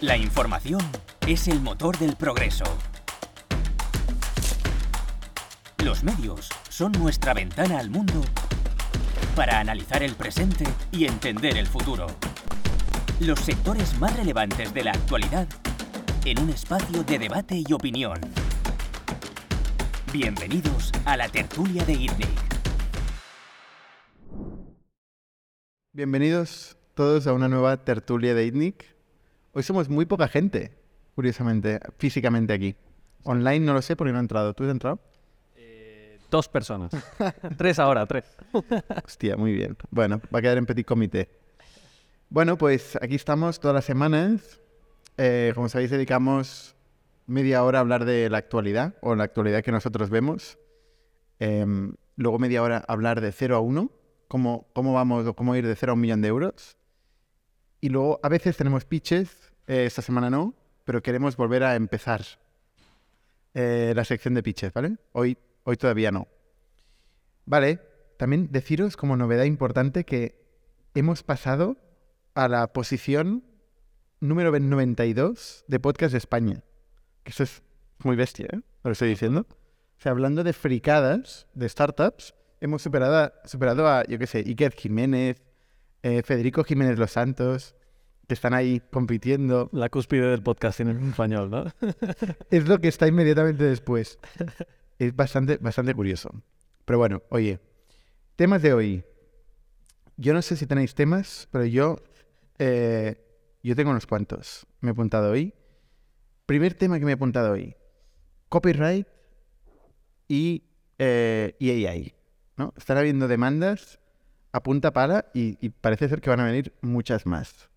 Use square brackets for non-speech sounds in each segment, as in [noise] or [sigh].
La información es el motor del progreso. Los medios son nuestra ventana al mundo para analizar el presente y entender el futuro. Los sectores más relevantes de la actualidad en un espacio de debate y opinión. Bienvenidos a la tertulia de ITNIC. Bienvenidos todos a una nueva tertulia de ITNIC. Hoy somos muy poca gente, curiosamente, físicamente aquí. Online no lo sé porque no he entrado. ¿Tú has entrado? Eh, dos personas. [laughs] tres ahora, tres. Hostia, muy bien. Bueno, va a quedar en petit comité. Bueno, pues aquí estamos todas las semanas. Eh, como sabéis, dedicamos media hora a hablar de la actualidad o la actualidad que nosotros vemos. Em, luego media hora a hablar de 0 a 1, cómo, cómo vamos o cómo ir de 0 a un millón de euros. Y luego a veces tenemos pitches, eh, esta semana no, pero queremos volver a empezar eh, la sección de pitches, ¿vale? Hoy, hoy todavía no. Vale, también deciros como novedad importante que hemos pasado a la posición número 92 de Podcast de España. Que eso es muy bestia, ¿eh? Lo estoy diciendo. O sea, hablando de fricadas, de startups, hemos superado a, superado a yo qué sé, Iker Jiménez, eh, Federico Jiménez Los Santos, que están ahí compitiendo. La cúspide del podcast en español, ¿no? [laughs] es lo que está inmediatamente después. Es bastante, bastante curioso. Pero bueno, oye, temas de hoy. Yo no sé si tenéis temas, pero yo, eh, yo tengo unos cuantos. Me he apuntado hoy. Primer tema que me he apuntado hoy. Copyright y, eh, y AI. ¿no? Están habiendo demandas a punta pala y, y parece ser que van a venir muchas más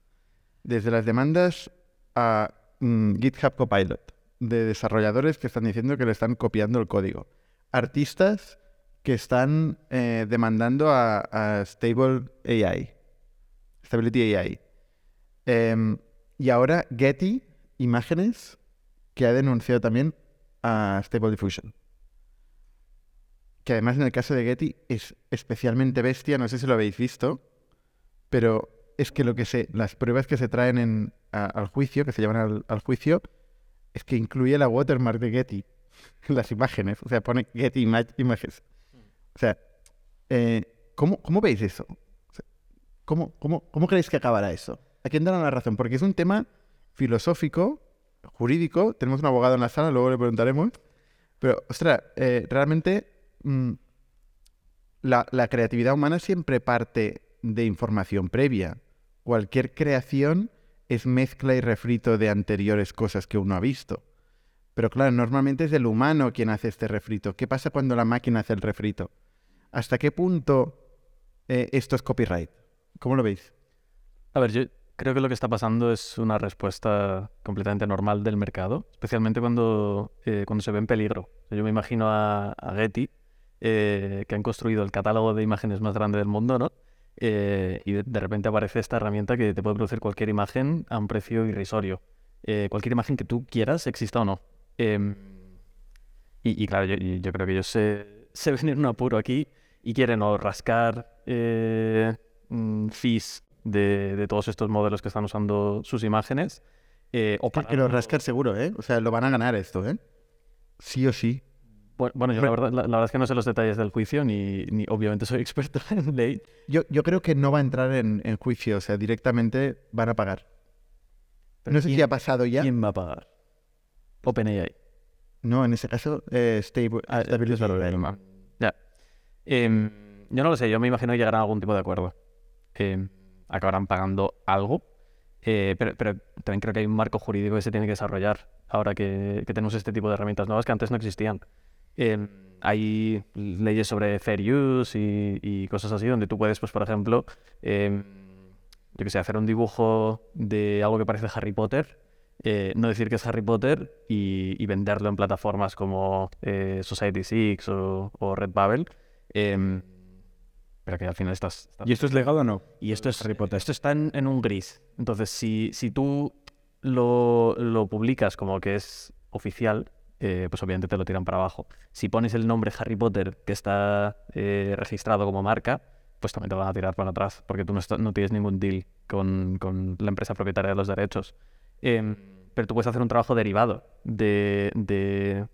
desde las demandas a mm, GitHub Copilot, de desarrolladores que están diciendo que le están copiando el código, artistas que están eh, demandando a, Stable AI, Stability AI, em, y ahora Getty Imágenes, que ha denunciado también a Stable Diffusion. Que además en el caso de Getty es especialmente bestia, no sé si lo habéis visto, pero es que lo que se, las pruebas que se traen en, al juicio, que se llevan al, juicio, es que incluye la watermark de Getty [laughs] las imágenes. O sea, pone Getty Images. O sea, eh, ¿cómo, veis eso? ¿cómo, creéis que acabará eso? ¿A quién dará la razón? Porque es un tema filosófico, jurídico. Tenemos un abogado en la sala, luego le preguntaremos. Pero, ostras, eh, realmente mm, la creatividad humana siempre parte de información previa cualquier creación es mezcla y refrito de anteriores cosas que uno ha visto. Pero claro, normalmente es el humano quien hace este refrito. ¿Qué pasa cuando la máquina hace el refrito? ¿Hasta qué punto eh, esto es copyright? ¿Cómo lo veis? A ver, yo creo que lo que está pasando es una respuesta completamente normal del mercado, especialmente cuando, eh, cuando se ve en peligro. Yo me imagino a, Getty, eh, que han construido el catálogo de imágenes más grande del mundo, ¿no? Eh, y de, repente aparece esta herramienta que te puede producir cualquier imagen a un precio irrisorio. Eh, cualquier imagen que tú quieras, exista o no. Em, y, claro, yo, creo que ellos se, se, ven en un apuro aquí y quieren o rascar eh, mm, fees de, de, todos estos modelos que están usando sus imágenes. o para... Que lo rascar seguro, ¿eh? O sea, lo van a ganar esto, ¿eh? Sí o sí. Bueno, yo la verdad, la, verdad, es que no sé los detalles del juicio, ni, ni obviamente soy [laughs] experto en ley. Yo, yo creo que no va a entrar en, en juicio, o sea, directamente van a pagar. no sé si ha pasado ya. ¿Quién va a pagar? OpenAI. No, en ese caso, eh, Stable, ah, Ya. Eh, yo no lo sé, yo me imagino que llegarán a algún tipo de acuerdo. Eh, acabarán pagando algo, eh, pero, pero, también creo que hay un marco jurídico que se tiene que desarrollar ahora que, que tenemos este tipo de herramientas nuevas que antes no existían. Hay leyes sobre fair use y, cosas así, donde tú puedes, pues, por ejemplo, em, yo que sé, hacer un dibujo de algo que parece Harry Potter, eh, no decir que es Harry Potter y, venderlo en plataformas como eh, Society6 o, o Redbubble. Em, pero que al final estás, ¿Y esto es legado o no? Y esto es Harry Potter. Esto está en, un gris. Entonces, si, si tú lo, lo publicas como que es oficial, eh, pues obviamente te lo tiran para abajo. Si pones el nombre Harry Potter que está eh, registrado como marca, pues también te van a tirar para atrás, porque tú no, no tienes ningún deal con, con, la empresa propietaria de los derechos. Em, pero tú puedes hacer un trabajo derivado de, de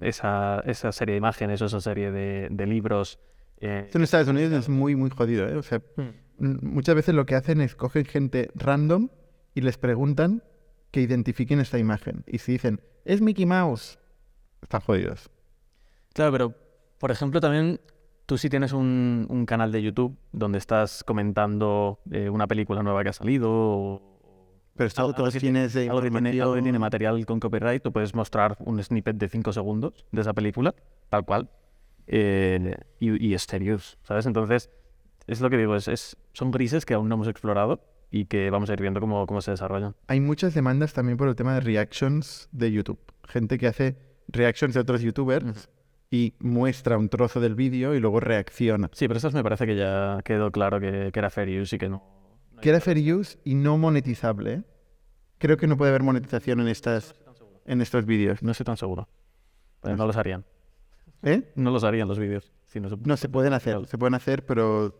esa, esa serie de imágenes o esa serie de, de libros. eh, Esto en Estados Unidos es muy, muy jodido, ¿eh? O sea, mm, m- muchas veces lo que hacen es cogen gente random y les preguntan que identifiquen esta imagen. Y si dicen, es Mickey Mouse, están jodidos. Claro, pero por ejemplo también tú sí tienes un, un canal de YouTube donde estás comentando eh, una película nueva que ha salido o Pero esto algo, que tienes de algo que tiene, algo que tiene información- material con copyright, tú puedes mostrar un snippet de 5 segundos de esa película, tal cual, eh, y, y estéreos, ¿sabes? Entonces, es lo que digo, es, es- son grises que aún no hemos explorado y que vamos a ir viendo cómo, cómo se desarrollan. Hay muchas demandas también por el tema de reactions de YouTube. Gente que hace reactions de otros youtubers y muestra un trozo del vídeo y luego reacciona. Sí, pero estas me parece que ya quedó claro que, que era fair use y que no... no Que era fair use y no monetizable. ¿eh? Creo que no puede haber monetización en, estas, en estos vídeos. No estoy tan seguro. Pero no los harían. ¿Eh? No los harían los vídeos. si no se- No, se pueden hacer, se pueden hacer, pero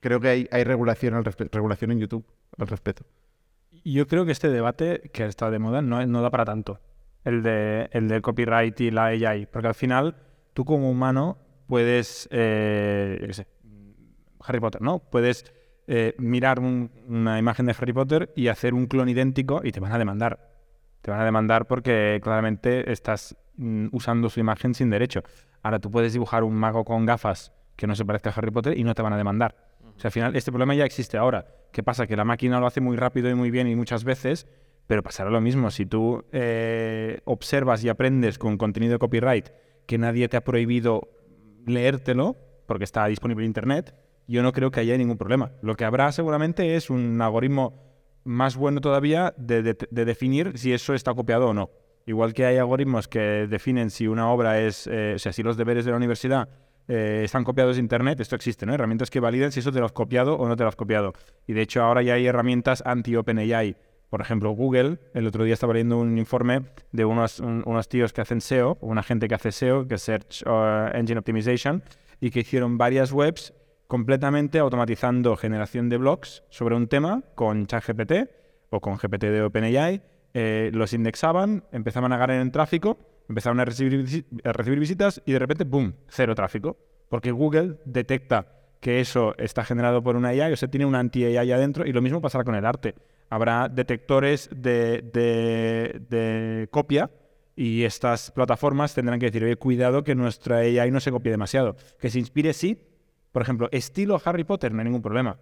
creo que hay, hay regulación, al regulación en YouTube al respecto. Yo creo que este debate que está de moda no, no da para tanto. El, de, el del copyright y la AI. Porque al final, tú como humano puedes, eh, yo qué sé, Harry Potter, ¿no? Puedes eh, mirar un- una imagen de Harry Potter y hacer un clon idéntico y te van a demandar. Te van a demandar porque claramente estás mm, usando su imagen sin derecho. Ahora tú puedes dibujar un mago con gafas que no se parezca a Harry Potter y no te van a demandar. O sea, al final este problema ya existe ahora. ¿Qué pasa? Que la máquina lo hace muy rápido y muy bien y muchas veces, pero pasará lo mismo. Si tú eh, observas y aprendes con contenido de copyright que nadie te ha prohibido leértelo, porque está disponible en Internet, yo no creo que haya ningún problema. Lo que habrá seguramente es un algoritmo más bueno todavía de, de- de definir si eso está copiado o no. Igual que hay algoritmos que definen si una obra es, eh, o sea, si los deberes de la universidad eh, están copiados de Internet, esto existe, ¿no? Herramientas que validen si eso te lo has copiado o no te lo has copiado. Y de hecho ahora ya hay herramientas anti-OpenAI. Por ejemplo, Google, el otro día estaba leyendo un informe de unos, un- unos tíos que hacen SEO, una gente que hace SEO, que es Search uh, Engine Optimization, y que hicieron varias webs completamente automatizando generación de blogs sobre un tema con ChatGPT o con GPT de OpenAI, eh, los indexaban, empezaban a ganar en tráfico, empezaron a recibir, a recibir visitas y de repente, ¡boom!, cero tráfico. Porque Google detecta que eso está generado por una AI, o sea, tiene una anti-AI adentro y lo mismo pasará con el arte. Habrá detectores de, de- de copia y estas plataformas tendrán que decir, oye, cuidado que nuestra AI no se copie demasiado. Que se inspire, sí. Por ejemplo, estilo Harry Potter, no hay ningún problema.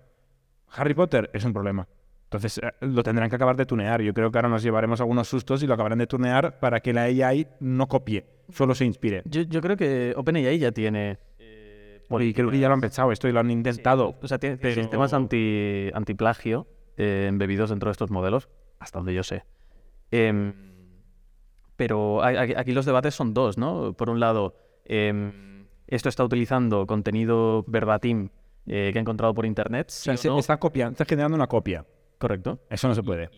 Harry Potter es un problema. Entonces eh, lo tendrán que acabar de tunear. Yo creo que ahora nos llevaremos algunos sustos y lo acabarán de tunear para que la AI no copie, solo se inspire. Yo, yo creo que OpenAI ya tiene... Y creo que ya lo han pensado esto y lo han intentado. O sea, tiene pero- sistemas anti, antiplagio eh, embebidos dentro de estos modelos, hasta donde yo sé. Em, pero hay- aquí, los debates son dos, ¿no? Por un lado, em, esto está utilizando contenido verbatim eh, que ha encontrado por internet. O ¿sí sea, o se- no? está, copiando, está generando una copia. Correcto. Eso no se puede.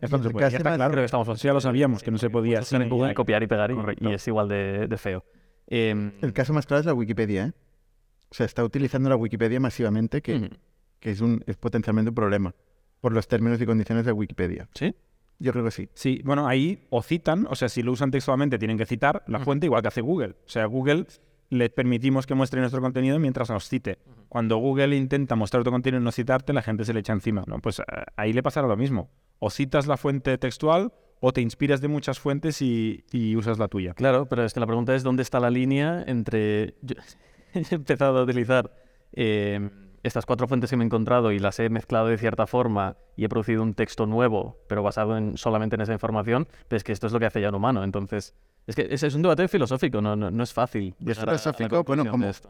No se Ya está claro. Creo que estamos Eso ya lo sabíamos, que no se podía. Sin copiar y pegar y, es igual de, de feo. Em, El caso más claro es la Wikipedia, ¿eh? O sea, está utilizando la Wikipedia masivamente, que es, un, es potencialmente un problema por los términos y condiciones de Wikipedia. ¿Sí? Yo creo que sí. Sí, bueno, ahí o citan, o sea, si lo usan textualmente tienen que citar la fuente igual que hace Google. O sea, Google le permitimos que muestre nuestro contenido mientras nos cite. Cuando Google intenta mostrar tu contenido y no citarte, la gente se le echa encima, ¿no? Pues eh, ahí le pasará lo mismo. O citas la fuente textual o te inspiras de muchas fuentes y, y usas la tuya. Claro, pero es que la pregunta es dónde está la línea entre... Yo [laughs] he empezado a utilizar eh, estas cuatro fuentes que me he encontrado y las he mezclado de cierta forma y he producido un texto nuevo, pero basado en, solamente en esa información, pero es que esto es lo que hace ya un humano. Entonces, es que es, es un debate filosófico, no, no, no es fácil. Es filosófico, bueno,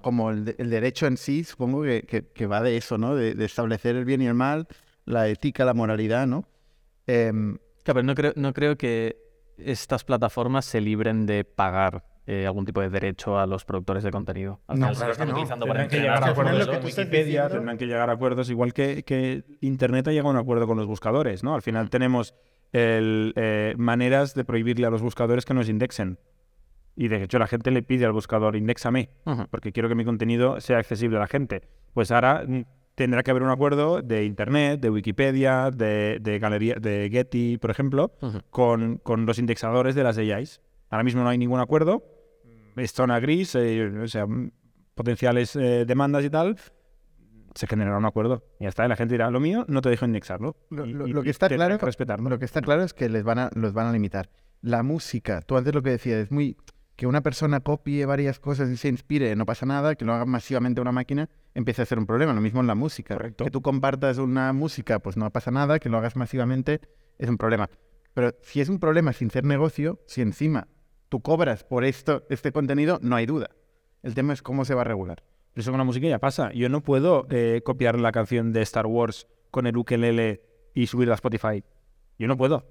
como, el, de- el derecho en sí, supongo que, que- que va de eso, ¿no? De, de establecer el bien y el mal, la ética, la moralidad, ¿no? Em, Claro, pero no creo, no creo que estas plataformas se libren de pagar eh, algún tipo de derecho a los productores de contenido. Al No, final se claro lo están que no. utilizando para que llegar a acuerdos que Wikipedia, tendrán que llegar a acuerdos, igual que, que Internet ha llegado a un acuerdo con los buscadores, ¿no? Al final tenemos el, eh, maneras de prohibirle a los buscadores que nos indexen. Y de hecho la gente le pide al buscador, indexame, porque quiero que mi contenido sea accesible a la gente. Pues ahora mm, tendrá que haber un acuerdo de Internet, de Wikipedia, de, de galería, de Getty, por ejemplo, con, con los indexadores de las AIs. Ahora mismo no hay ningún acuerdo, es zona gris, eh, o sea, mm, potenciales eh, demandas y tal. Se generará un acuerdo. Y ya está, la gente dirá, lo mío no te dejo indexarlo. Lo, Y- lo- y- lo que está claro, que respetarlo. lo que está claro es que les van a, los van a limitar. La música, tú antes lo que decías, es muy que una persona copie varias cosas y se inspire, no pasa nada, que lo haga masivamente una máquina, empieza a ser un problema. Lo mismo en la música. Correcto. Que tú compartas una música, pues no pasa nada, que lo hagas masivamente es un problema. Pero si es un problema sin ser negocio, si encima tú cobras por esto, este contenido, no hay duda. El tema es cómo se va a regular. Eso con la música ya pasa. Yo no puedo eh, copiar la canción de Star Wars con el ukelele y subirla a Spotify. Yo no puedo.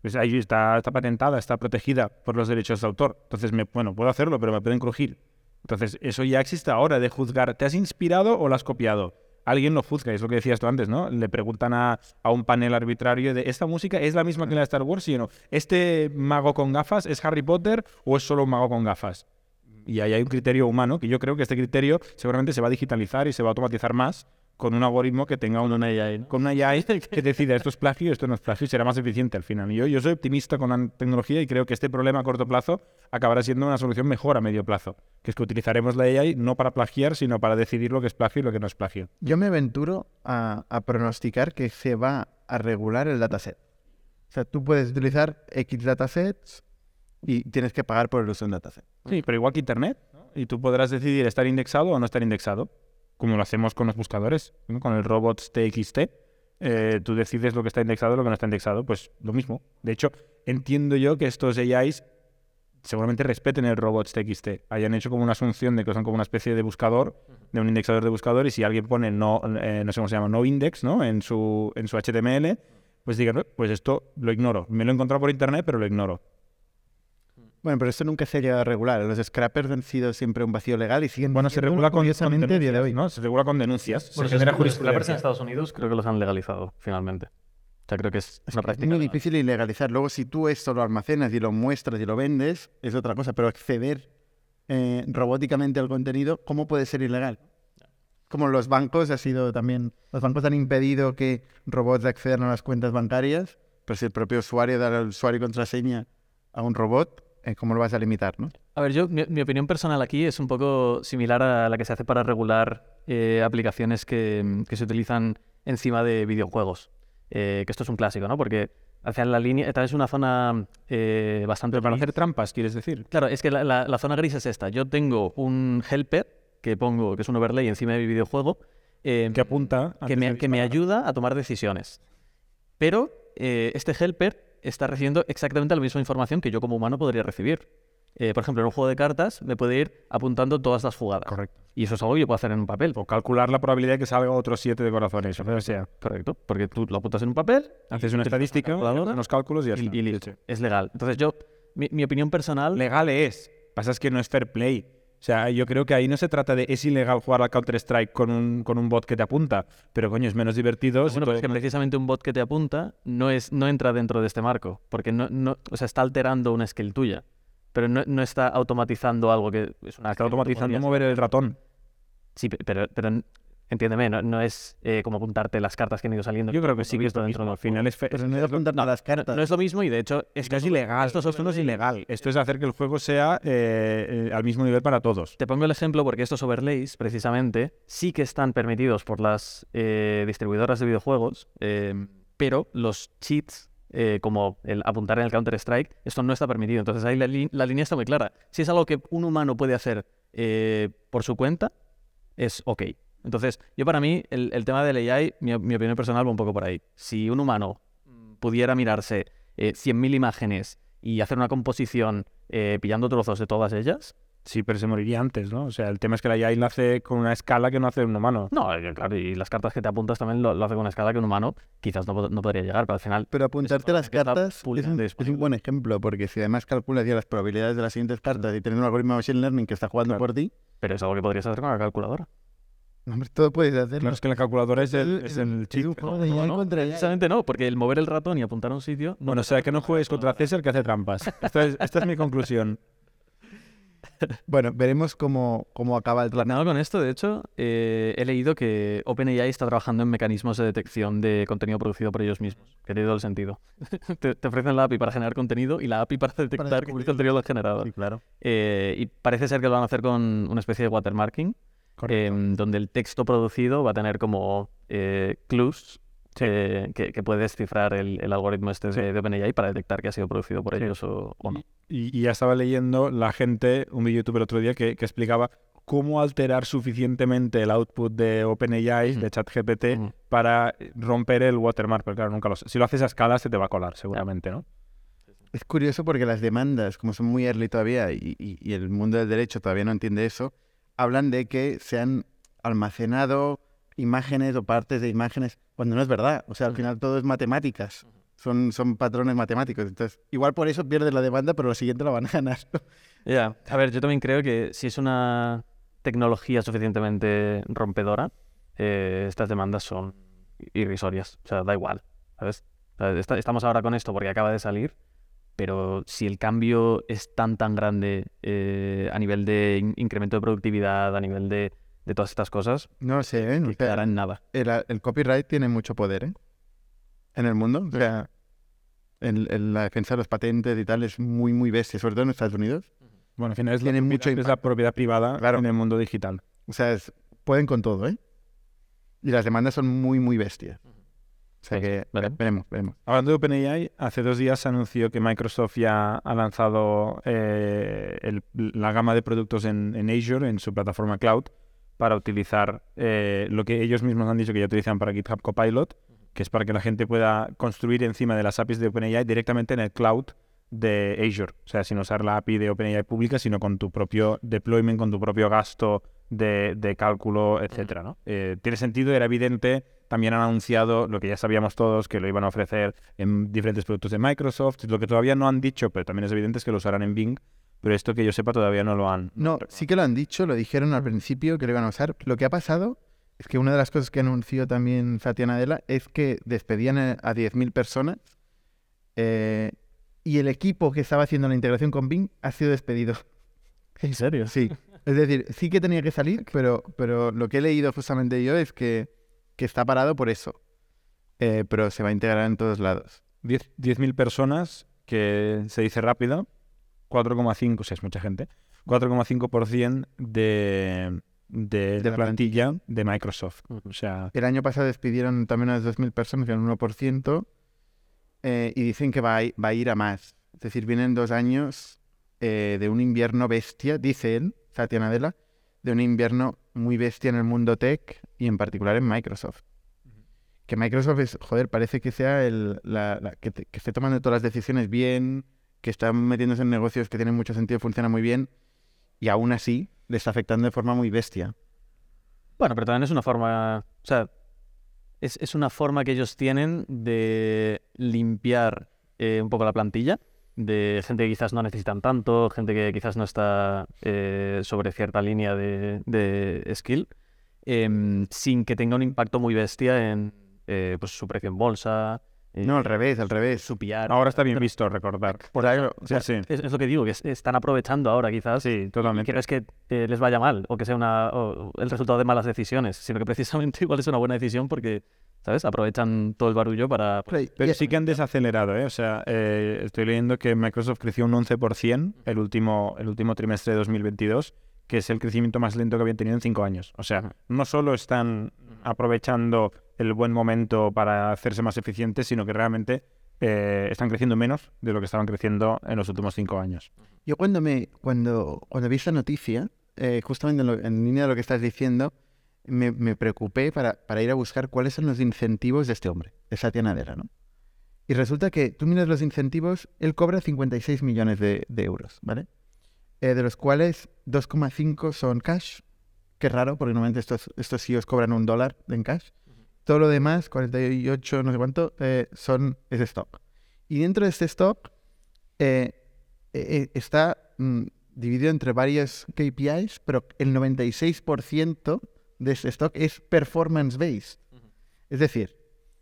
Pues ahí está, está patentada, está protegida por los derechos de autor. Entonces, me, bueno, puedo hacerlo, pero me pueden crujir. Entonces, eso ya existe ahora de juzgar. ¿Te has inspirado o lo has copiado? Alguien lo juzga, es lo que decías tú antes, ¿no? Le preguntan a, a un panel arbitrario de ¿esta música es la misma que la de Star Wars? ¿Sí o no? ¿Este mago con gafas es Harry Potter o es solo un mago con gafas? Y ahí hay un criterio humano, que yo creo que este criterio seguramente se va a digitalizar y se va a automatizar más con un algoritmo que tenga un, una AI, ¿no? con una AI que decida esto es plagio, esto no es plagio y será más eficiente al final. Y yo, yo soy optimista con la tecnología y creo que este problema a corto plazo acabará siendo una solución mejor a medio plazo, que es que utilizaremos la AI no para plagiar, sino para decidir lo que es plagio y lo que no es plagio. Yo me aventuro a, a pronosticar que se va a regular el dataset. O sea, tú puedes utilizar X datasets y tienes que pagar por el uso de un dataset. Sí, pero igual que Internet, ¿no? y tú podrás decidir estar indexado o no estar indexado, como lo hacemos con los buscadores, ¿no? con el robots TXT. eh, tú decides lo que está indexado y lo que no está indexado, pues lo mismo. De hecho, entiendo yo que estos AIs seguramente respeten el robots TXT, hayan hecho como una asunción de que son como una especie de buscador, de un indexador de buscador, y si alguien pone no, eh, no sé cómo se llama, no index, ¿no? En su, en su HTML, pues digan, "Eh, pues esto lo ignoro. Me lo he encontrado por internet, pero lo ignoro. Bueno, pero esto nunca se ha llegado a regular. Los scrappers han sido siempre un vacío legal y siguen Bueno, se regula con, con curiosamente a día de denuncias, hoy. ¿no? Se regula con denuncias. Se Porque genera los scrappers en Estados Unidos creo que los han legalizado finalmente. O sea, creo que es Es una que es práctica. muy legal. difícil ilegalizar. Luego, si tú esto lo almacenas y lo muestras y lo vendes, es otra cosa. Pero acceder eh, robóticamente al contenido, ¿cómo puede ser ilegal? Como los bancos ha sido también. Los bancos han impedido que robots accedan a las cuentas bancarias, pero si el propio usuario da el usuario y contraseña a un robot, ¿cómo lo vas a limitar, no? A ver, yo, mi, mi opinión personal aquí es un poco similar a la que se hace para regular eh, aplicaciones que, que se utilizan encima de videojuegos. Eh, que esto es un clásico, ¿no? Porque al final la línea esta es una zona eh, bastante... Pero para gris. hacer trampas, quieres decir. Claro, es que la, la- la zona gris es esta. Yo tengo un helper que pongo, que es un overlay encima de mi videojuego, eh, Que apunta. que me, que me ayuda a tomar decisiones. Pero eh, este helper está recibiendo exactamente la misma información que yo como humano podría recibir. Eh, por ejemplo, en un juego de cartas me puede ir apuntando todas las jugadas. Correcto. Y eso es algo que yo puedo hacer en un papel. O calcular la probabilidad de que salga otro 7 de corazones. O sea, Correcto. Porque tú lo apuntas en un papel. haces una estadística, unos cálculos y ya y, está. y Sí, listo. sí. Es legal. Entonces yo, mi, mi opinión personal... Legal es. Pasa es que no es fair play. O sea, yo creo que ahí no se trata de es ilegal jugar al Counter-Strike con un, con un bot que te apunta, pero coño, es menos divertido. si Bueno, todo- pues que precisamente un bot que te apunta no, es, no entra dentro de este marco, porque no, no, o sea, está alterando una skill tuya, pero no, no está automatizando algo que es una está automatizando mover el ratón. Sí, pe- pero, pero entiéndeme, no, no es eh, como apuntarte las cartas que han ido saliendo. Yo creo que Lo sí que visto esto dentro Al final es, Pero es- no de apuntar nada a las No, cartas. no es lo mismo y de hecho esto es ilegal. Esto, esto no es ilegal. Esto es hacer que el juego sea eh, eh, al mismo nivel para todos. Te pongo el ejemplo porque estos overlays, precisamente, sí que están permitidos por las eh, distribuidoras de videojuegos, eh, pero los cheats, eh, como el apuntar en el Counter-Strike, esto no está permitido. Entonces ahí la, la línea está muy clara. Si es algo que un humano puede hacer eh, por su cuenta, es ok. Entonces, yo para mí, el, el tema del AI, mi, mi opinión personal va un poco por ahí. Si un humano mm, pudiera mirarse eh, 100.000 imágenes y hacer una composición eh, pillando trozos de todas ellas, Sí, pero se moriría antes, ¿no? O sea, el tema es que la AI lo hace con una escala que no hace un humano. No, eh, claro, y las cartas que te apuntas también lo, lo hace con una escala que un humano quizás no, pod- no podría llegar, pero al final... Pero apuntarte las cartas es un, es un disponible. buen ejemplo, porque si además calculas ya las probabilidades de las siguientes cartas y tienes un algoritmo de machine learning que está jugando Claro. por ti, Pero es algo que podrías hacer con la calculadora. Hombre, todo puedes hacerlo. Claro, es que la calculadora es el, es el Es chip. un No, no, contra. Precisamente no, porque el mover el ratón y apuntar a un sitio... no Bueno, o sea, que no juegues contra César que hace trampas. Esta es, esta es mi conclusión. [laughs] Bueno, veremos cómo, cómo acaba el Relacionado con esto, de hecho, eh, he leído que OpenAI está trabajando en mecanismos de detección de contenido producido por ellos mismos, que tiene todo el sentido. [laughs] te, te ofrecen la API para generar contenido y la API para detectar descubrir. contenido generado. claro. Eh, y parece ser que lo van a hacer con una especie de watermarking, donde el texto producido va a tener como eh, clues eh, que, que puede descifrar el, el algoritmo este de, de OpenAI para detectar que ha sido producido por ellos o, o no. Y, y ya estaba leyendo la gente, un vídeo YouTube el otro día que, que explicaba cómo alterar suficientemente el output de OpenAI, de ChatGPT, Ujú. para romper el watermark. Pero claro, nunca lo sé. Si lo haces a escala, se te va a colar, seguramente, ¿no? Es curioso porque las demandas, como son muy early todavía y, y- y el mundo del derecho todavía no entiende eso, hablan de que se han almacenado imágenes o partes de imágenes, cuando no es verdad. O sea, al final todo es matemáticas. Son, son patrones matemáticos. Entonces, igual por eso pierdes la demanda, pero la siguiente la van a ganar. Ya, a ver, yo también creo que si es una tecnología suficientemente rompedora, eh, estas demandas son irrisorias. O sea, da igual, ¿sabes? O sea, esta- estamos ahora con esto porque acaba de salir, pero si el cambio es tan, tan grande eh, a nivel de in- incremento de productividad, a nivel de, de todas estas cosas, No sé, ¿eh? O que sea, quedará en nada. el, el copyright tiene mucho poder, ¿eh? En el mundo. O sea, en, en la defensa de los patentes y tal es muy, muy bestia, sobre todo en Estados Unidos. Bueno, al final es, Tiene la, mucho propiedad, es la propiedad privada Claro. en el mundo digital. O sea, es- pueden con todo, ¿eh? Y las demandas son muy, muy bestias. O sea que veremos. veremos, veremos. Hablando de OpenAI, hace dos días se anunció que Microsoft ya ha lanzado eh, el- la gama de productos en, en Azure, en su plataforma cloud, para utilizar eh, lo que ellos mismos han dicho que ya utilizan para GitHub Copilot, que es para que la gente pueda construir encima de las APIs de OpenAI directamente en el cloud de Azure. O sea, sin usar la API de OpenAI pública, sino con tu propio deployment, con tu propio gasto de, de cálculo, etcétera, ¿no? Eh, tiene sentido, era evidente. También han anunciado lo que ya sabíamos todos, que lo iban a ofrecer en diferentes productos de Microsoft. Lo que todavía no han dicho, pero también es evidente, es que lo usarán en Bing. Pero esto que yo sepa todavía no lo han. No, sí que lo han dicho, lo dijeron al principio que lo iban a usar. Lo que ha pasado es que una de las cosas que anunció también Satya Nadella es que despedían a a 10.000 personas eh, y el equipo que estaba haciendo la integración con Bing ha sido despedido. ¿En serio? Sí. Es decir, sí que tenía que salir, pero, pero lo que he leído justamente yo es que, que está parado por eso. Eh, pero se va a integrar en todos lados. 10 10.000 personas, que se dice rápido, 4,5, o sea, es mucha gente, 4,5% de, de, De la plantilla de Microsoft. O sea, El año pasado despidieron también a unas 2.000 personas, un 1%, eh, y dicen que va a, va a ir a más. Es decir, vienen dos años eh, de un invierno bestia, dice él, Satya Nadella, de un invierno muy bestia en el mundo tech y en particular en Microsoft. Que Microsoft es, joder, parece que sea el, la, la- que, te- que esté tomando todas las decisiones bien, que está metiéndose en negocios que tienen mucho sentido, funciona muy bien, y aún así le está afectando de forma muy bestia. Bueno, pero también es una forma, o sea, es, es una forma que ellos tienen de limpiar eh, un poco la plantilla, de gente que quizás no necesitan tanto, gente que quizás no está eh, sobre cierta línea de, de skill, em, sin que tenga un impacto muy bestia en eh, pues, su precio en bolsa, No, al revés, al revés. su PR. ahora está bien visto recordar. Por ahí, O sea, sí. es, es lo que digo, que es- están aprovechando ahora quizás. Sí, totalmente. que es que eh, les vaya mal o que sea una, o el resultado de malas decisiones, sino que precisamente [laughs] igual es una buena decisión porque, ¿sabes? Aprovechan todo el barullo para... pues, Pero sí que han desacelerado, ¿eh? O sea, eh, estoy leyendo que Microsoft creció un 11% el último, el último trimestre de 2022, que es el crecimiento más lento que habían tenido en cinco años. O sea, no solo están aprovechando el buen momento para hacerse más eficientes, sino que realmente eh, están creciendo menos de lo que estaban creciendo en los últimos cinco años. Yo cuando me cuando cuando vi esta noticia, eh, justamente en, lo- en línea de lo que estás diciendo, me, me preocupé para, para ir a buscar cuáles son los incentivos de este hombre, de Satya Nadella, ¿no? Y resulta que tú miras los incentivos, él cobra 56 millones de, de euros, ¿vale? Eh, de los cuales 2,5 son cash, es raro, porque normalmente estos, estos CEOs cobran un dólar en cash. Todo lo demás, 48, no sé cuánto, eh, son, es stock. Y dentro de este stock eh, eh, está mm, dividido entre varios KPIs, pero el 96% de este stock es performance-based. Es decir,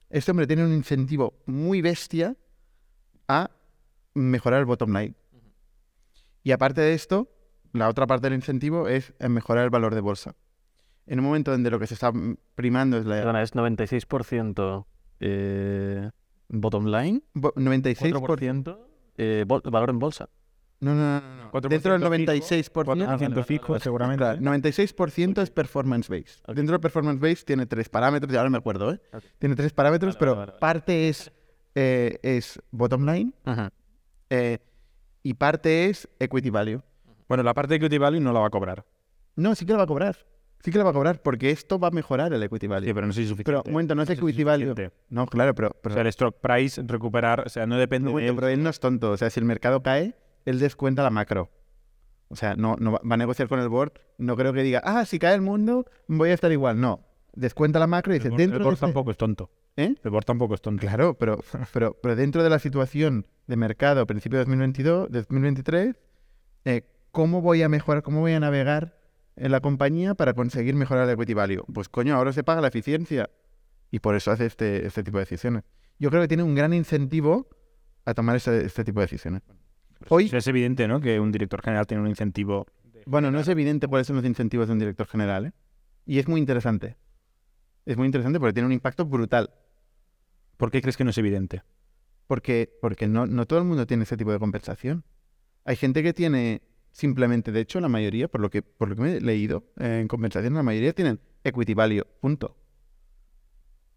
este hombre tiene un incentivo muy bestia a mejorar el bottom line. Y aparte de esto, la otra parte del incentivo es eh, mejorar el valor de bolsa. En un momento donde lo que se está primando es la Perdona, es 96% eh, bottom line, bo- 96%. 4% eh, bol- valor en bolsa. No, no, no, no. 4% Dentro del fijo, 96%, 4% fijo, seguramente. Claro, 96% es performance based. Dentro del performance based tiene tres parámetros, ya ahora me acuerdo, ¿eh? Tiene tres parámetros, Vale, pero vale, vale. parte es, eh, es bottom line eh, y parte es equity value. Bueno, la parte de equity value no la va a cobrar. No, sí que la va a cobrar. Sí que la va a cobrar porque esto va a mejorar el equity value. Sí, pero no es suficiente. pero, un momento, no es equity value. No, claro, pero, O sea, el stock price, recuperar, o sea, no depende de él. pero él no es tonto. O sea, si el mercado cae, él descuenta la macro. O sea, no, no va, a negociar con el board. No creo que diga, ah, si cae el mundo, voy a estar igual. No. Descuenta la macro y El dice, board- dentro el board este- tampoco es tonto. ¿Eh? El tampoco es tonto. Claro, pero, [laughs] pero, pero dentro de la situación de mercado a principios de 2022, de 2023, eh, ¿cómo voy a mejorar, cómo voy a navegar en la compañía para conseguir mejorar el equity value? Pues coño, ahora se paga la eficiencia y por eso hace este, este tipo de decisiones. Yo creo que tiene un gran incentivo a tomar este, este tipo de decisiones. Hoy, O sea, es evidente, ¿no? Que un director general tiene un incentivo. bueno, no es evidente cuáles son los incentivos de un director general, ¿eh? Y es muy interesante. Es muy interesante porque tiene un impacto brutal. ¿Por qué crees que no es evidente? Porque, porque no, no todo el mundo tiene ese tipo de compensación. Hay gente que tiene simplemente, de hecho, la mayoría, por lo que, por lo que me he leído, eh, en compensación, la mayoría tienen equity value, punto.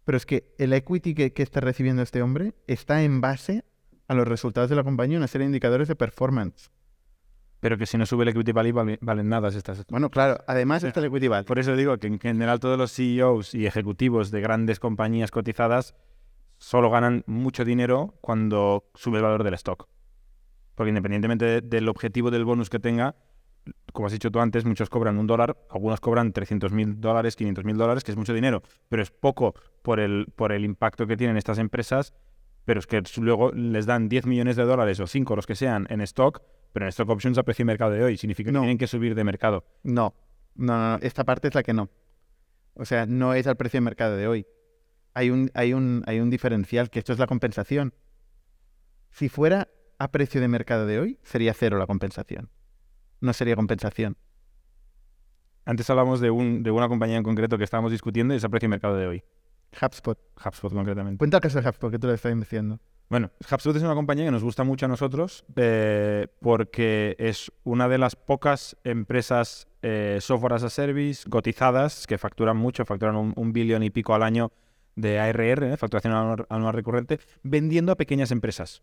Pero es que el equity que, que está recibiendo este hombre está en base a los resultados de la compañía, una serie de indicadores de performance. Pero que si no sube el equity value vale- valen nada si estás... Bueno, claro, además está el equity value. Por eso digo que en general todos los CEOs y ejecutivos de grandes compañías cotizadas solo ganan mucho dinero cuando sube el valor del stock. Porque independientemente de- del objetivo del bonus que tenga, como has dicho tú antes, muchos cobran un dólar, algunos cobran 300 mil dólares, 500 mil dólares, que es mucho dinero, pero es poco por el, por el impacto que tienen estas empresas, pero es que luego les dan 10 millones de dólares o 5, los que sean, en stock, pero en stock options a precio de mercado de hoy. Significa No. que tienen que subir de mercado. No, no, no, no, esta parte es la que no. O sea, no es al precio de mercado de hoy. Hay un, hay un, hay un diferencial, que esto es la compensación. Si fuera a precio de mercado de hoy, sería cero la compensación. No sería compensación. Antes hablamos de, un, de una compañía en concreto que estábamos discutiendo y es a precio de mercado de hoy. HubSpot. HubSpot concretamente. Cuenta el caso de HubSpot, que tú lo estás diciendo. Bueno, HubSpot es una compañía que nos gusta mucho a nosotros eh, porque es una de las pocas empresas eh, software as a service cotizadas que facturan mucho, facturan un, un billón y pico al año de ARR, eh, facturación anual, anual recurrente, vendiendo a pequeñas empresas.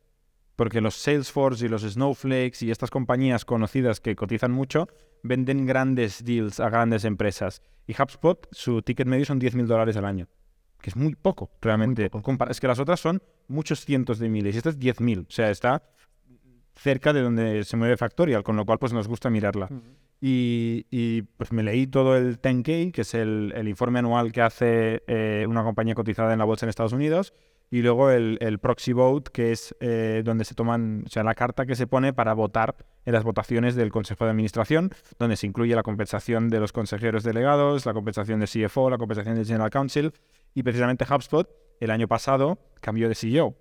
Porque los Salesforce y los Snowflakes y estas compañías conocidas que cotizan mucho venden grandes deals a grandes empresas. Y HubSpot, su ticket medio son 10.000 dólares al año. Que es muy poco, realmente. poco. Es que las otras son muchos cientos de miles y esta es 10.000. O sea, está cerca de donde se mueve Factorial, con lo cual pues nos gusta mirarla. Y, pues me leí todo el 10K, que es el, informe anual que hace eh, una compañía cotizada en la bolsa en Estados Unidos, y luego el, proxy vote, que es eh, donde se toman, o sea, la carta que se pone para votar en las votaciones del Consejo de Administración, donde se incluye la compensación de los consejeros delegados, la compensación de CFO, la compensación del General Counsel, y precisamente HubSpot el año pasado cambió de CEO.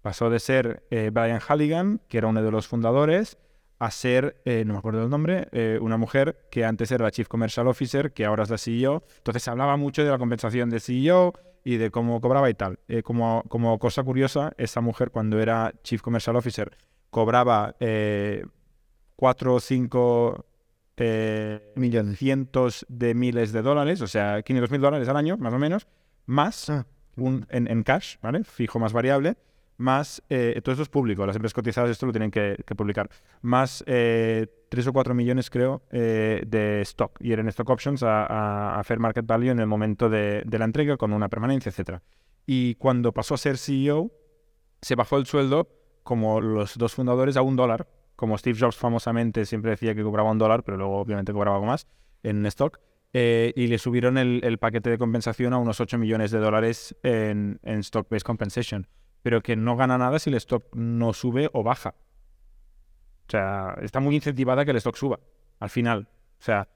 Pasó de ser eh, Brian Halligan, que era uno de los fundadores, a ser, eh, no me acuerdo del nombre, eh, una mujer que antes era la Chief Commercial Officer, que ahora es la CEO. Entonces se hablaba mucho de la compensación de CEO y de cómo cobraba y tal. Eh, como, como cosa curiosa, esa mujer cuando era Chief Commercial Officer cobraba eh, cuatro o cinco eh, Millones. cientos de miles de dólares, o sea, 500 mil dólares al año, más o menos, más Ah. un, en, en cash, ¿vale? Fijo más variable, más, eh, todo esto es público, las empresas cotizadas esto lo tienen que, que publicar, más eh, 3 o 4 millones, creo, eh, de stock, y eran stock options a, a, a fair market value en el momento de, de la entrega con una permanencia, etcétera. Y cuando pasó a ser CEO, se bajó el sueldo como los dos fundadores a un dólar, como Steve Jobs famosamente siempre decía que cobraba un dólar, pero luego obviamente cobraba algo más en stock, eh, y le subieron el, el paquete de compensación a unos 8 millones de dólares en, en stock-based compensation, pero que no gana nada si el stock no sube o baja. O sea, está muy incentivada que el stock suba, al final. O sea,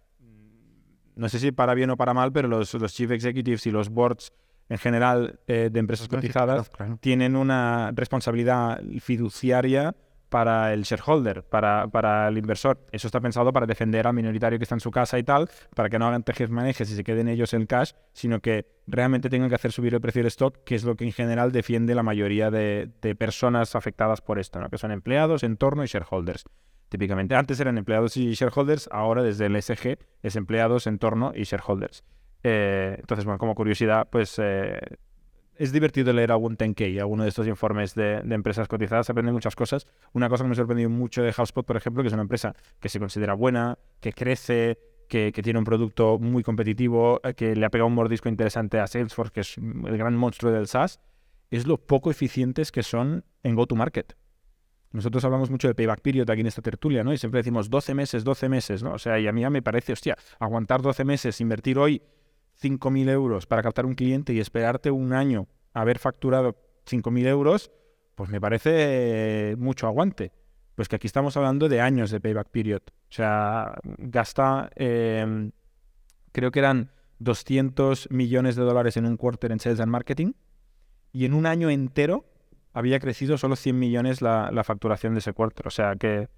no sé si para bien o para mal, pero los, los chief executives y los boards en general eh, de empresas cotizadas tienen una responsabilidad fiduciaria para el shareholder, para, para el inversor. Eso está pensado para defender al minoritario que está en su casa y tal, para que no hagan tejes manejes y se queden ellos el cash, sino que realmente tengan que hacer subir el precio del stock, que es lo que en general defiende la mayoría de, personas afectadas por esto, ¿no? que son empleados, entorno y shareholders. Típicamente, antes eran empleados y shareholders, ahora desde el SG es empleados, entorno y shareholders. Eh, entonces, bueno, como curiosidad, pues eh, es divertido leer algún 10K, alguno de estos informes de, empresas cotizadas, aprenden muchas cosas. Una cosa que me ha sorprendido mucho de HubSpot, por ejemplo, que es una empresa que se considera buena, que crece, que, tiene un producto muy competitivo, eh, que le ha pegado un mordisco interesante a Salesforce, que es el gran monstruo del SaaS, es lo poco eficientes que son en go-to-market. Nosotros hablamos mucho de payback period aquí en esta tertulia, ¿no? Y siempre decimos 12 meses, 12 meses, ¿no? O sea, y a mí me parece, hostia, aguantar 12 meses, invertir hoy 5.000 euros para captar un cliente y esperarte un año haber facturado 5.000 euros, pues me parece eh, mucho aguante. Pues que aquí estamos hablando de años de payback period. O sea, gasta, eh, creo que eran 200 millones de dólares en un quarter en sales and marketing y en un año entero había crecido solo 100 millones la, facturación de ese quarter. O sea que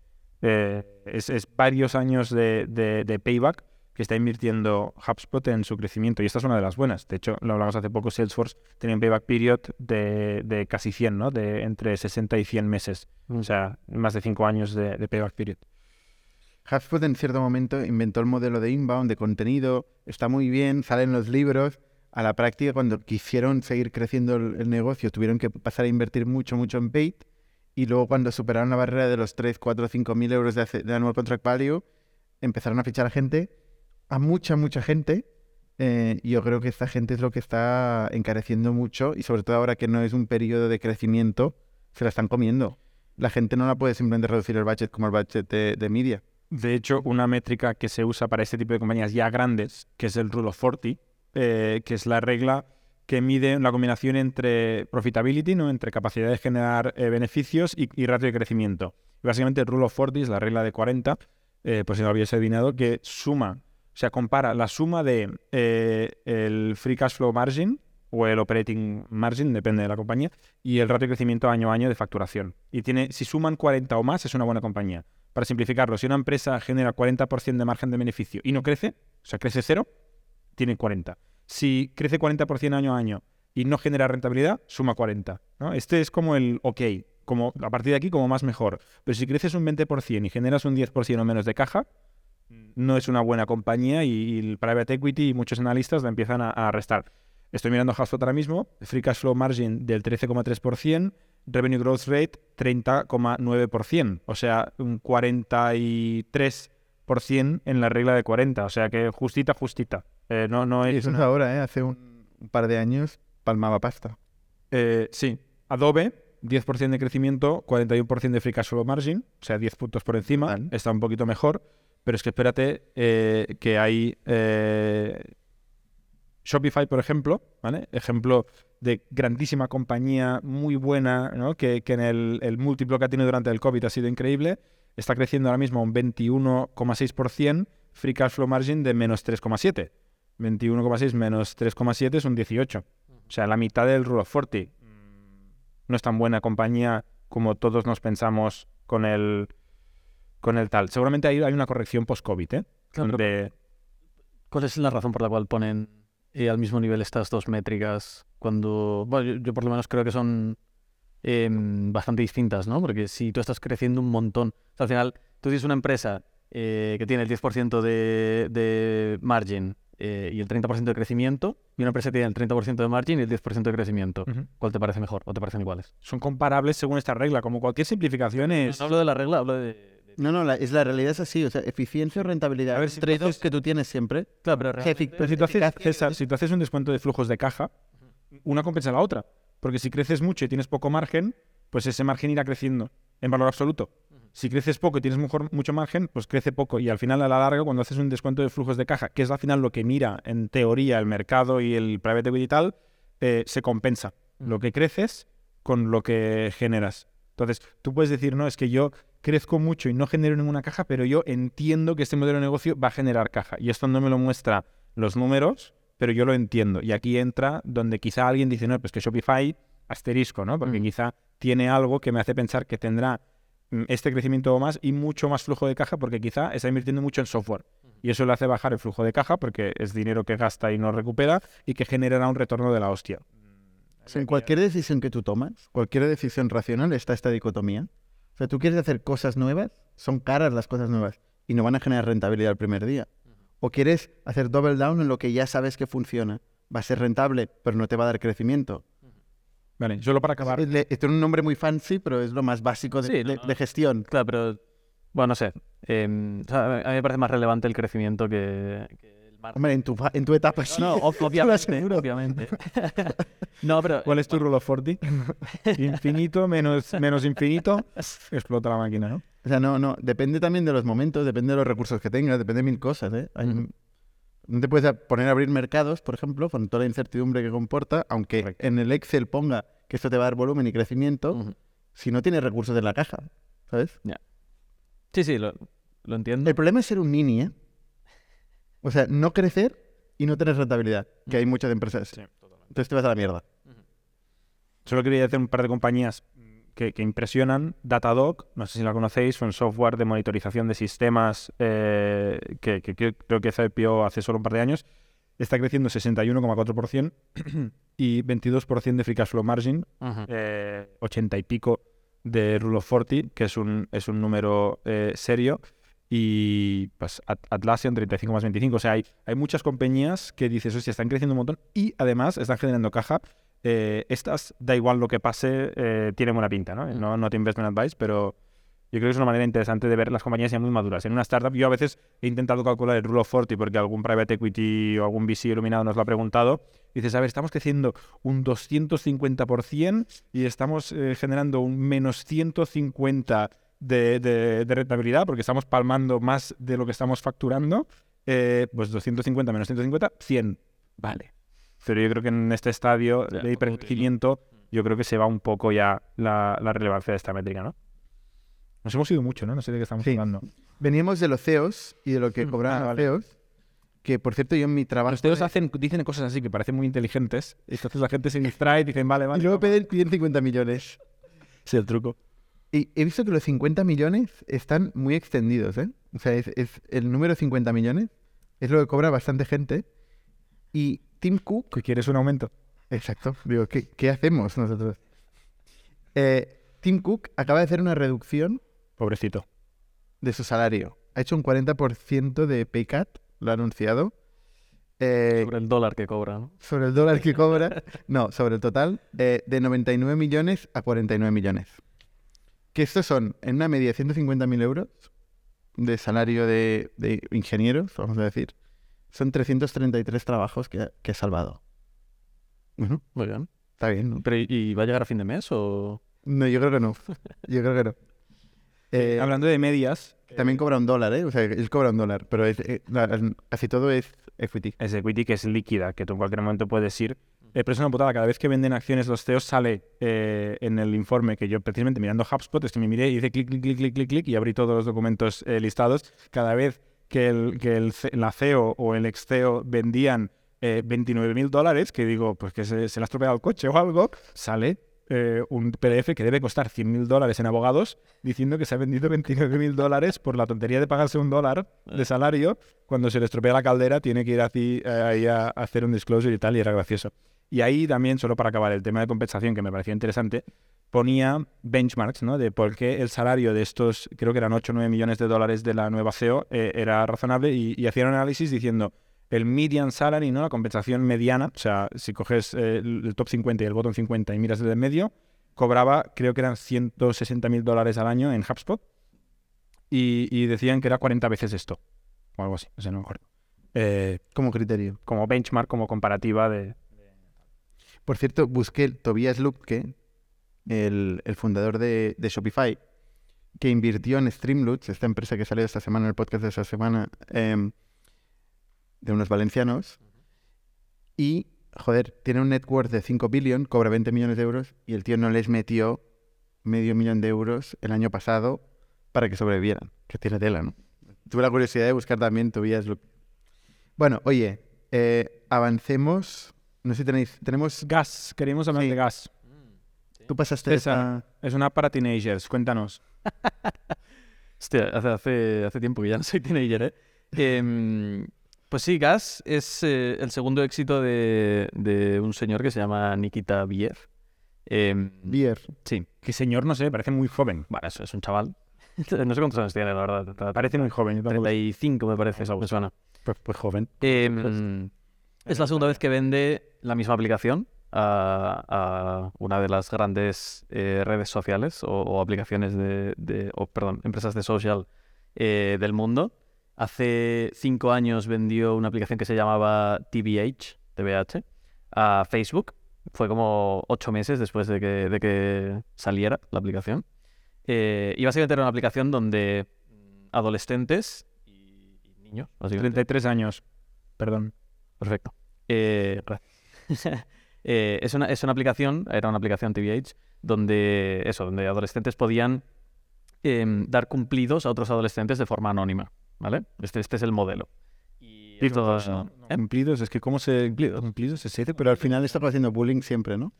eh, es, varios años de, payback que está invirtiendo HubSpot en su crecimiento. Y esta es una de las buenas. De hecho, lo hablamos hace poco, Salesforce tenía un payback period de, de casi 100, ¿no? De entre 60 y 100 meses. O sea, más de 5 años de, de payback period. HubSpot en cierto momento inventó el modelo de inbound, de contenido, está muy bien, salen los libros. A la práctica, cuando quisieron seguir creciendo el, el, negocio, tuvieron que pasar a invertir mucho, mucho en paid. Y luego, cuando superaron la barrera de los 3, 4, 5 mil euros de, de annual contract value, empezaron a fichar a gente, a mucha, mucha gente. Eh, yo creo que esta gente es lo que está encareciendo mucho. Y sobre todo ahora que no es un periodo de crecimiento, se la están comiendo. La gente no la puede simplemente reducir el budget como el budget de, media. De hecho, una métrica que se usa para este tipo de compañías ya grandes, que es el Rule of 40, eh, que es la regla que mide la combinación entre profitability, ¿no? entre capacidad de generar eh, beneficios y, ratio de crecimiento. Básicamente el Rule of 40 es la regla de 40, eh, por si no lo habías adivinado, que suma, sea, compara la suma de eh, el free cash flow margin o el operating margin, depende de la compañía, y el ratio de crecimiento año a año de facturación. Y tiene, si suman 40 o más, es una buena compañía. Para simplificarlo, si una empresa genera 40% de margen de beneficio y no crece, o sea, crece cero, tiene 40. Si crece 40% año a año y no genera rentabilidad, suma 40. ¿no? Este es como el ok, como a partir de aquí como más mejor. Pero si creces un 20% y generas un 10% o menos de caja, no es una buena compañía y, y el private equity y muchos analistas la empiezan a, a restar. Estoy mirando HubSpot ahora mismo, free cash flow margin del 13,3%, revenue growth rate 30,9%, o sea, un 43 en la regla de 40, o sea que justita, justita. Eh, no, no es. Eso una... es ahora, ¿eh? Hace un, un, par de años palmaba pasta. Eh, sí. Adobe, 10% de crecimiento, 41% de free cash flow margin, o sea, 10 puntos por encima. Vale. Está un poquito mejor. Pero es que espérate eh, que hay. Shopify, por ejemplo, ¿vale? Ejemplo de grandísima compañía, muy buena, ¿no? que, que en el, el múltiplo que ha tenido durante el COVID ha sido increíble está creciendo ahora mismo un 21,6%, free cash flow margin de menos 3,7. 21,6 menos 3,7 es un 18. O sea, la mitad del Rule of 40. No es tan buena compañía como todos nos pensamos con el, con el tal. Seguramente hay, hay una corrección post-COVID, ¿eh? Claro. ¿Cuál es la razón por la cual ponen eh, al mismo nivel estas dos métricas cuando... Bueno, yo, yo por lo menos creo que son eh, bastante distintas, ¿no? Porque si tú estás creciendo un montón, o sea, al final tú tienes una empresa eh, que tiene el 10% de, de margin eh, y el 30% de crecimiento, y una empresa que tiene el 30% de margin y el 10% de crecimiento. Uh -huh. ¿Cuál te parece mejor o te parecen iguales? Son comparables según esta regla, como cualquier simplificación es... No, no hablo de la regla, hablo de... No, no, la, es la realidad es así, o sea, eficiencia o rentabilidad. A ver, si trade que tú tienes siempre. Claro, pero, realmente... pero si, tú haces, César, si tú haces un descuento de flujos de caja, una compensa a la otra. Porque si creces mucho y tienes poco margen, pues ese margen irá creciendo en valor absoluto. Si creces poco y tienes mejor, mucho margen, pues crece poco. Y al final, a la larga, cuando haces un descuento de flujos de caja, que es al final lo que mira en teoría el mercado y el private equity y tal, eh, se compensa lo que creces con lo que generas. Entonces, tú puedes decir, no, es que yo crezco mucho y no genero ninguna caja, pero yo entiendo que este modelo de negocio va a generar caja. Y esto no me lo muestra los números, pero yo lo entiendo. Y aquí entra donde quizá alguien dice, no, pues que Shopify, asterisco, ¿no? Porque mm. quizá tiene algo que me hace pensar que tendrá mm, este crecimiento o más y mucho más flujo de caja porque quizá está invirtiendo mucho en software. Y eso le hace bajar el flujo de caja porque es dinero que gasta y no recupera y que generará un retorno de la hostia. Sea, en cualquier decisión que tú tomas, cualquier decisión racional, está esta dicotomía. O sea, tú quieres hacer cosas nuevas, son caras las cosas nuevas y no van a generar rentabilidad el primer día. O quieres hacer double down en lo que ya sabes que funciona. Va a ser rentable, pero no te va a dar crecimiento. Vale, solo para acabar. Le- Tiene un nombre muy fancy, pero es lo más básico de, Sí, de- no, de gestión. Claro, pero. Bueno, no sé. Em, o sea, a mí me parece más relevante el crecimiento que, que Hombre, en tu, en tu etapa sí. No, [laughs] lo obviamente. obviamente. [laughs] no, pero. ¿Cuál es tu rule of 40? infinito menos, menos infinito, explota la máquina, ¿no? O sea, no, no. Depende también de los momentos, depende de los recursos que tengas, depende de mil cosas, ¿eh? Hay-. No te puedes poner a abrir mercados, por ejemplo, con toda la incertidumbre que comporta, aunque Correcto. en el Excel ponga que esto te va a dar volumen y crecimiento, si no tienes recursos en la caja, ¿sabes? Sí, sí, lo, lo entiendo. El problema es ser un nini, ¿eh? O sea, no crecer y no tener rentabilidad, que hay muchas empresas. Entonces te vas a la mierda. Solo quería decir un par de compañías que, que impresionan. Datadog, no sé si la conocéis, fue un software de monitorización de sistemas eh, que, que creo- creo que IPO hace solo un par de años. Está creciendo 61,4% y 22% [clears throat] de free cash flow margin, Ujú. eh, 80 y pico de Rule of 40, que es un, es un número eh, serio. Y pues At- Atlassian 35,25. O sea, hay, hay muchas compañías que dices, hostia, están creciendo un montón y además están generando caja. Eh, estas, da igual lo que pase, eh, tienen buena pinta, ¿no? No, no te investment advice, pero yo creo que es una manera interesante de ver las compañías ya muy maduras. En una startup, yo a veces he intentado calcular el rule of 40 porque algún private equity o algún VC iluminado nos lo ha preguntado. Y dices, a ver, estamos creciendo un 250% y estamos eh, generando un menos 150 de, de- de rentabilidad porque estamos palmando más de lo que estamos facturando. Eh, pues 250 menos 150, 100. Vale. Pero yo creo que en este estadio Ya, de hipercrecimiento, yo creo que se va un poco ya la, la relevancia de esta métrica, ¿no? Nos hemos ido mucho, ¿no? No sé de qué estamos Sí. hablando. Veníamos de los CEOs y de lo que Mm, cobraban ah, los vale. CEOs, que por cierto yo en mi trabajo... Los teos hacen, dicen cosas así que parecen muy inteligentes. Entonces la gente se distrae y dicen, vale, vale. Y luego vamos. piden, piden 50 millones. Sí, el truco. Y he visto que los 50 millones están muy extendidos, ¿eh? O sea, es, es- el número 50 millones es lo que cobra bastante gente. Y Tim Cook... ¿Que quieres un aumento? Exacto. Digo, ¿qué, qué hacemos nosotros? Eh, Tim Cook acaba de hacer una reducción Pobrecito. de su salario. Ha hecho un 40% de pay cut, lo ha anunciado. Eh, Sobre el dólar que cobra, ¿no? sobre el dólar que cobra. No, sobre el total, eh, de 99 millones a 49 millones. Que estos son, en una media, 150.000 euros de salario de, de ingenieros, vamos a decir. Son 333 trabajos que, ha- que ha salvado. Bueno, Muy bien. está bien, ¿no? Pero, ¿y- ¿y va a llegar a fin de mes o...? No, yo creo que no. Yo creo que no. [laughs] Eh, Hablando de medias, también cobra un dólar, ¿eh? O sea, él cobra un dólar, pero es- eh, la- casi todo es equity. es equity que es líquida, que tú en cualquier momento puedes ir. Eh, pero es una putada, cada vez que venden acciones los CEOs sale eh, en el informe que yo precisamente mirando HubSpot, es que me miré y hice clic, clic, clic, clic, clic, clic y abrí todos los documentos eh, listados. Cada vez que, el, que el, C- la CEO o el ex CEO vendían eh, 29 mil dólares, que digo, pues que se, se le ha estropeado el coche o algo, sale eh, un PDF que debe costar 100 mil dólares en abogados diciendo que se ha vendido 29 mil dólares por la tontería de pagarse un dólar de salario. Cuando se le estropea la caldera, tiene que ir así, eh, ahí a, a hacer un disclosure y tal, y era gracioso. Y ahí también, solo para acabar el tema de compensación, que me parecía interesante, ponía benchmarks, ¿no? De por qué el salario de estos, creo que eran 8 o 9 millones de dólares de la nueva CEO, eh, era razonable y, y hacían un análisis diciendo el median salary, ¿no? La compensación mediana, o sea, si coges eh, el top 50 y el bottom 50 y miras desde el medio, cobraba, creo que eran 160 mil dólares al año en HubSpot y, y decían que era 40 veces esto, o algo así, no sé, no me acuerdo. Eh, Como criterio. como benchmark, como comparativa de... Por cierto, busqué Tobias Lupke, el, el fundador de, de Shopify, que invirtió en Streamloots, esta empresa que salió esta semana, en el podcast de esta semana, em, de unos valencianos. Y, joder, tiene un net worth de 5 billion, cobra 20 millones de euros, y el tío no les metió medio millón de euros el año pasado para que sobrevivieran. Que tiene tela, ¿no? Tuve la curiosidad de buscar también Tobias Lupke. Bueno, oye, eh, avancemos. No sé si tenéis. Tenemos. Gas, queremos hablar Sí. de gas. Tú pasaste César. a- Es una app para teenagers, cuéntanos. [laughs] Hostia, hace, hace, hace tiempo que ya no soy teenager, ¿eh? Em, pues sí, Gas es eh, el segundo éxito de, de un señor que se llama Nikita Bier. Em, Bier. sí, Que señor, no sé, parece muy joven. bueno, es, es un chaval. [laughs] no sé cuántos años tiene, la verdad. Parece muy joven. yo tampoco- 35 me parece, me suena. Pues, pues joven. Em, es la segunda vez que vende la misma aplicación a, a una de las grandes eh, redes sociales o, o aplicaciones de, de- o, perdón, empresas de social eh, del mundo. Hace cinco años vendió una aplicación que se llamaba TBH, TBH, a Facebook. Fue como ocho meses después de que, de que saliera la aplicación. Eh, y básicamente era una aplicación donde adolescentes y, y niños, básicamente, 33 años. Perdón. Perfecto. Eh, gracias. [laughs] Eh, es, una, es una aplicación, era una aplicación TVH, donde eso, donde adolescentes podían em, dar cumplidos a otros adolescentes de forma anónima, ¿vale? Este, este es el modelo. Y esto- ¿eh? Cumplidos, es que cómo se... Cumplidos se dice, Pero al final está haciendo bullying siempre, ¿no?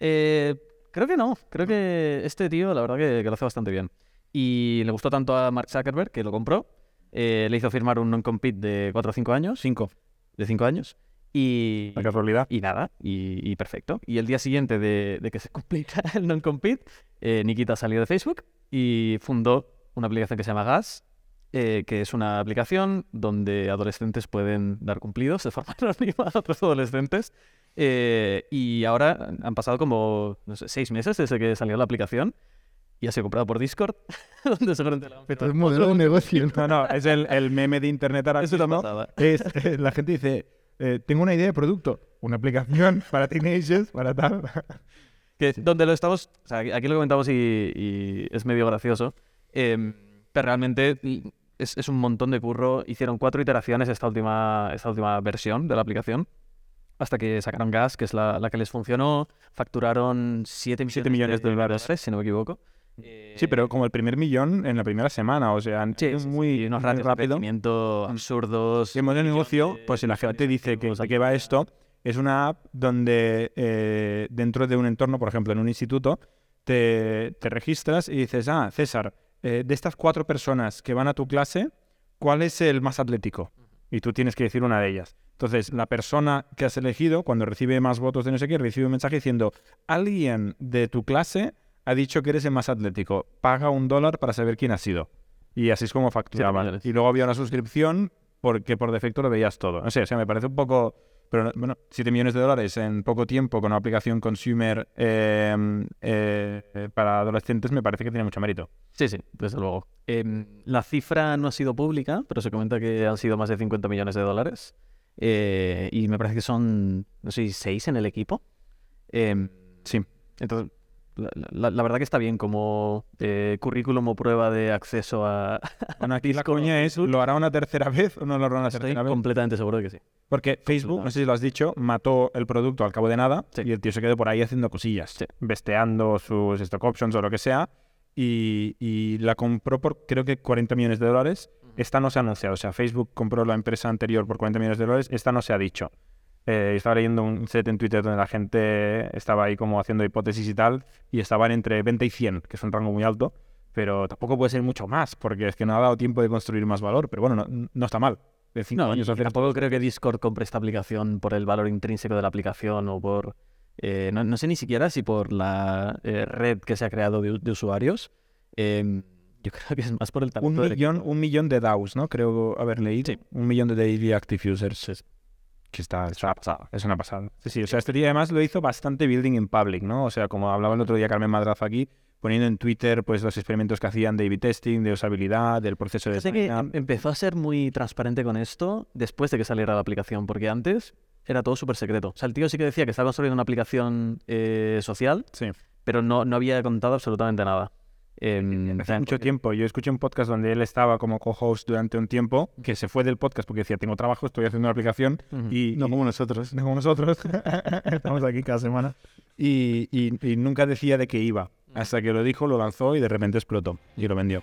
Eh, creo que no, creo que este tío la verdad que, que lo hace bastante bien. Y le gustó tanto a Mark Zuckerberg que lo compró, eh, le hizo firmar un non-compete de 4 o 5 años, Cinco. de 5 años, y, La casualidad. Y nada, y, y perfecto. Y el día siguiente de, de que se [laughs] cumpliera el non-compete, eh, Nikita salió de Facebook y fundó una aplicación que se llama Gas, eh, que es una aplicación donde adolescentes pueden dar cumplidos de forma [laughs] anónima a otros adolescentes. Eh, y ahora han pasado como, no sé, seis meses desde que salió la aplicación y ha sido comprado por Discord, [laughs] donde seguramente la han Esto es modelo de negocio. ¿no? No, es el, el meme de internet ahora Es una mismo. pasada. Es, eh, la gente dice, eh, tengo una idea de producto, una aplicación [laughs] para teenagers, para tal. [laughs] que donde lo estamos, o sea, aquí lo comentamos y, y es medio gracioso, em, pero realmente es, es un montón de curro. Hicieron cuatro iteraciones esta última, esta última versión de la aplicación, hasta que sacaron Gas, que es la, la que les funcionó, facturaron 7 millones, Siete millones de dólares. si no me equivoco. Sí, pero como el primer millón en la primera semana, o sea, Sí, es muy, sí, unos muy ratios de rápido. crecimiento absurdos. El modelo de negocio, pues si la gente dice que qué va esto, es una app donde eh, dentro de un entorno, por ejemplo, en un instituto, te, te registras y dices, ah, César, eh, de estas cuatro personas que van a tu clase, ¿cuál es el más atlético? Y tú tienes que decir una de ellas. Entonces, la persona que has elegido, cuando recibe más votos de no sé qué, recibe un mensaje diciendo, alguien de tu clase ha dicho que eres el más atlético, paga un dólar para saber quién ha sido. Y así es como facturaban. Y luego había una suscripción porque por defecto lo veías todo. No sé, o sea, me parece un poco... Pero no- bueno, 7 millones de dólares en poco tiempo con una aplicación consumer eh, eh, para adolescentes me parece que tiene mucho mérito. Sí, sí, desde luego. Em, la cifra no ha sido pública, pero se comenta que han sido más de 50 millones de dólares. Eh, y me parece que son, no sé, seis en el equipo. Em, Sí. entonces, la, la- la verdad que está bien como eh, currículum o prueba de acceso a... [laughs] Bueno, aquí la coña es. ¿lo hará una tercera vez o no lo hará una Estoy tercera vez? completamente seguro de que sí. Porque Facebook, no sé si lo has dicho, mató el producto al cabo de nada Sí. y el tío se quedó por ahí haciendo cosillas, Sí. besteando sus stock options o lo que sea, y, y la compró por creo que 40 millones de dólares. Esta no se ha anunciado, o sea, Facebook compró la empresa anterior por 40 millones de dólares, esta no se ha dicho. Eh, estaba leyendo un set en Twitter donde la gente estaba ahí como haciendo hipótesis y tal, y estaban entre 20 y 100, que es un rango muy alto, pero tampoco puede ser mucho más, porque es que no ha dado tiempo de construir más valor, pero bueno, no, no está mal. De cinco No, años tampoco creo que Discord compre esta aplicación por el valor intrínseco de la aplicación o por... eh, no, no sé ni siquiera si por la eh, red que se ha creado de, usuarios. Em, yo [laughs] creo que es más por el un talento del millón, un millón de DAOs, ¿no? Creo haber leído. Sí. Un millón de daily active users. Que está, es una pasada. Es una pasada. Sí, sí. O sea, este tío además lo hizo bastante building in public, ¿no? O sea, como hablaba el otro día Carmen Madraza aquí, poniendo en Twitter pues los experimentos que hacían de A/B testing, de usabilidad, del proceso de Sé que em- empezó a ser muy transparente con esto después de que saliera la aplicación, porque antes era todo súper secreto. O sea, el tío sí que decía que estaba construyendo una aplicación eh, social, Sí. pero no, no había contado absolutamente nada. Hace mucho tiempo. Yo escuché un podcast donde él estaba como co-host durante un tiempo, que se fue del podcast porque decía, tengo trabajo, estoy haciendo una aplicación, y, No y- como nosotros. no como nosotros. [laughs] Estamos aquí cada semana. Y, y- y nunca decía de qué iba. Hasta que lo dijo, lo lanzó y de repente explotó. Y lo vendió.